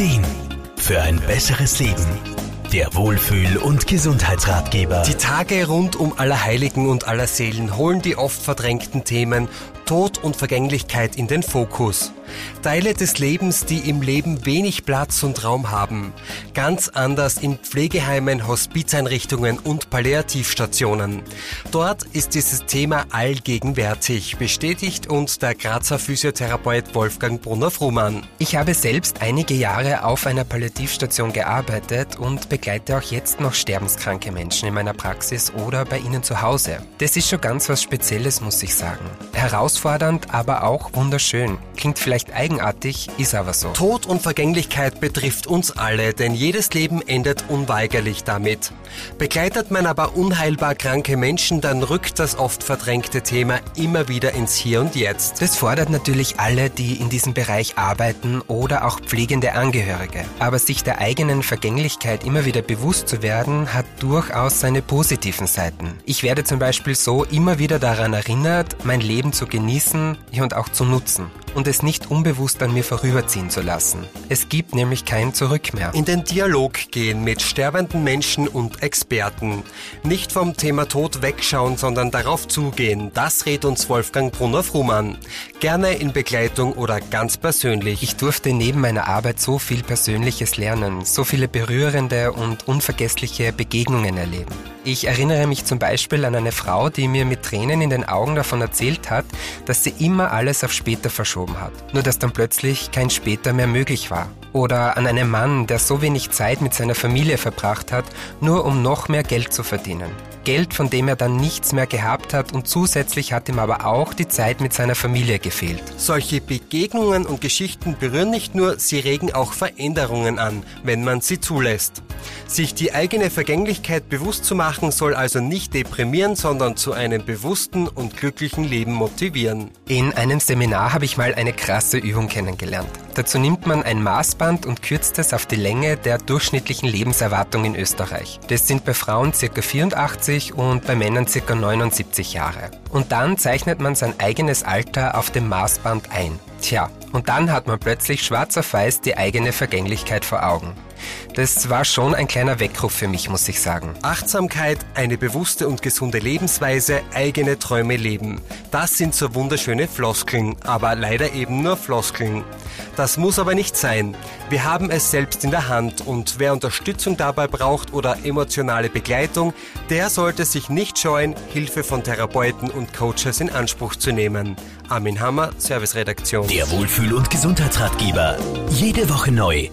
Ideen für ein besseres Leben. Der Wohlfühl- und Gesundheitsratgeber. Die Tage rund um Allerheiligen und Allerseelen holen die oft verdrängten Themen Tod und Vergänglichkeit in den Fokus. Teile des Lebens, die im Leben wenig Platz und Raum haben. Ganz anders in Pflegeheimen, Hospizeinrichtungen und Palliativstationen. Dort ist dieses Thema allgegenwärtig, bestätigt uns der Grazer Physiotherapeut Wolfgang Brunner-Frumann. Ich habe selbst einige Jahre auf einer Palliativstation gearbeitet und begleite auch jetzt noch sterbenskranke Menschen in meiner Praxis oder bei ihnen zu Hause. Das ist schon ganz was Spezielles, muss ich sagen. Herausfordernd, aber auch wunderschön. Klingt vielleicht eigenartig, ist aber so. Tod und Vergänglichkeit betrifft uns alle, denn jedes Leben endet unweigerlich damit. Begleitet man aber unheilbar kranke Menschen, dann rückt das oft verdrängte Thema immer wieder ins Hier und Jetzt. Das fordert natürlich alle, die in diesem Bereich arbeiten oder auch pflegende Angehörige. Aber sich der eigenen Vergänglichkeit immer wieder bewusst zu werden, hat durchaus seine positiven Seiten. Ich werde zum Beispiel so immer wieder daran erinnert, mein Leben zu genießen und auch zu nutzen und es nicht unbewusst an mir vorüberziehen zu lassen. Es gibt nämlich kein Zurück mehr. In den Dialog gehen mit sterbenden Menschen und Experten. Nicht vom Thema Tod wegschauen, sondern darauf zugehen. Das rät uns Wolfgang Brunner-Frumann. Gerne in Begleitung oder ganz persönlich. Ich durfte neben meiner Arbeit so viel Persönliches lernen, so viele berührende und unvergessliche Begegnungen erleben. Ich erinnere mich zum Beispiel an eine Frau, die mir mit Tränen in den Augen davon erzählt hat, dass sie immer alles auf später verschoben hat. Nur dass dann plötzlich kein später mehr möglich war. Oder an einen Mann, der so wenig Zeit mit seiner Familie verbracht hat, nur um noch mehr Geld zu verdienen. Geld, von dem er dann nichts mehr gehabt hat und zusätzlich hat ihm aber auch die Zeit mit seiner Familie gefehlt. Solche Begegnungen und Geschichten berühren nicht nur, sie regen auch Veränderungen an, wenn man sie zulässt. Sich die eigene Vergänglichkeit bewusst zu machen, soll also nicht deprimieren, sondern zu einem bewussten und glücklichen Leben motivieren. In einem Seminar habe ich mal eine krasse Übung kennengelernt. Dazu nimmt man ein Maßband und kürzt es auf die Länge der durchschnittlichen Lebenserwartung in Österreich. Das sind bei Frauen ca. 84 und bei Männern ca. 79 Jahre. Und dann zeichnet man sein eigenes Alter auf dem Maßband ein. Tja, und dann hat man plötzlich schwarz auf weiß die eigene Vergänglichkeit vor Augen. Das war schon ein kleiner Weckruf für mich, muss ich sagen. Achtsamkeit, eine bewusste und gesunde Lebensweise, eigene Träume leben. Das sind so wunderschöne Floskeln, aber leider eben nur Floskeln. Das muss aber nicht sein. Wir haben es selbst in der Hand und wer Unterstützung dabei braucht oder emotionale Begleitung, der sollte sich nicht scheuen, Hilfe von Therapeuten und Coaches in Anspruch zu nehmen. Armin Hammer, Serviceredaktion. Der Wohlfühl- und Gesundheitsratgeber. Jede Woche neu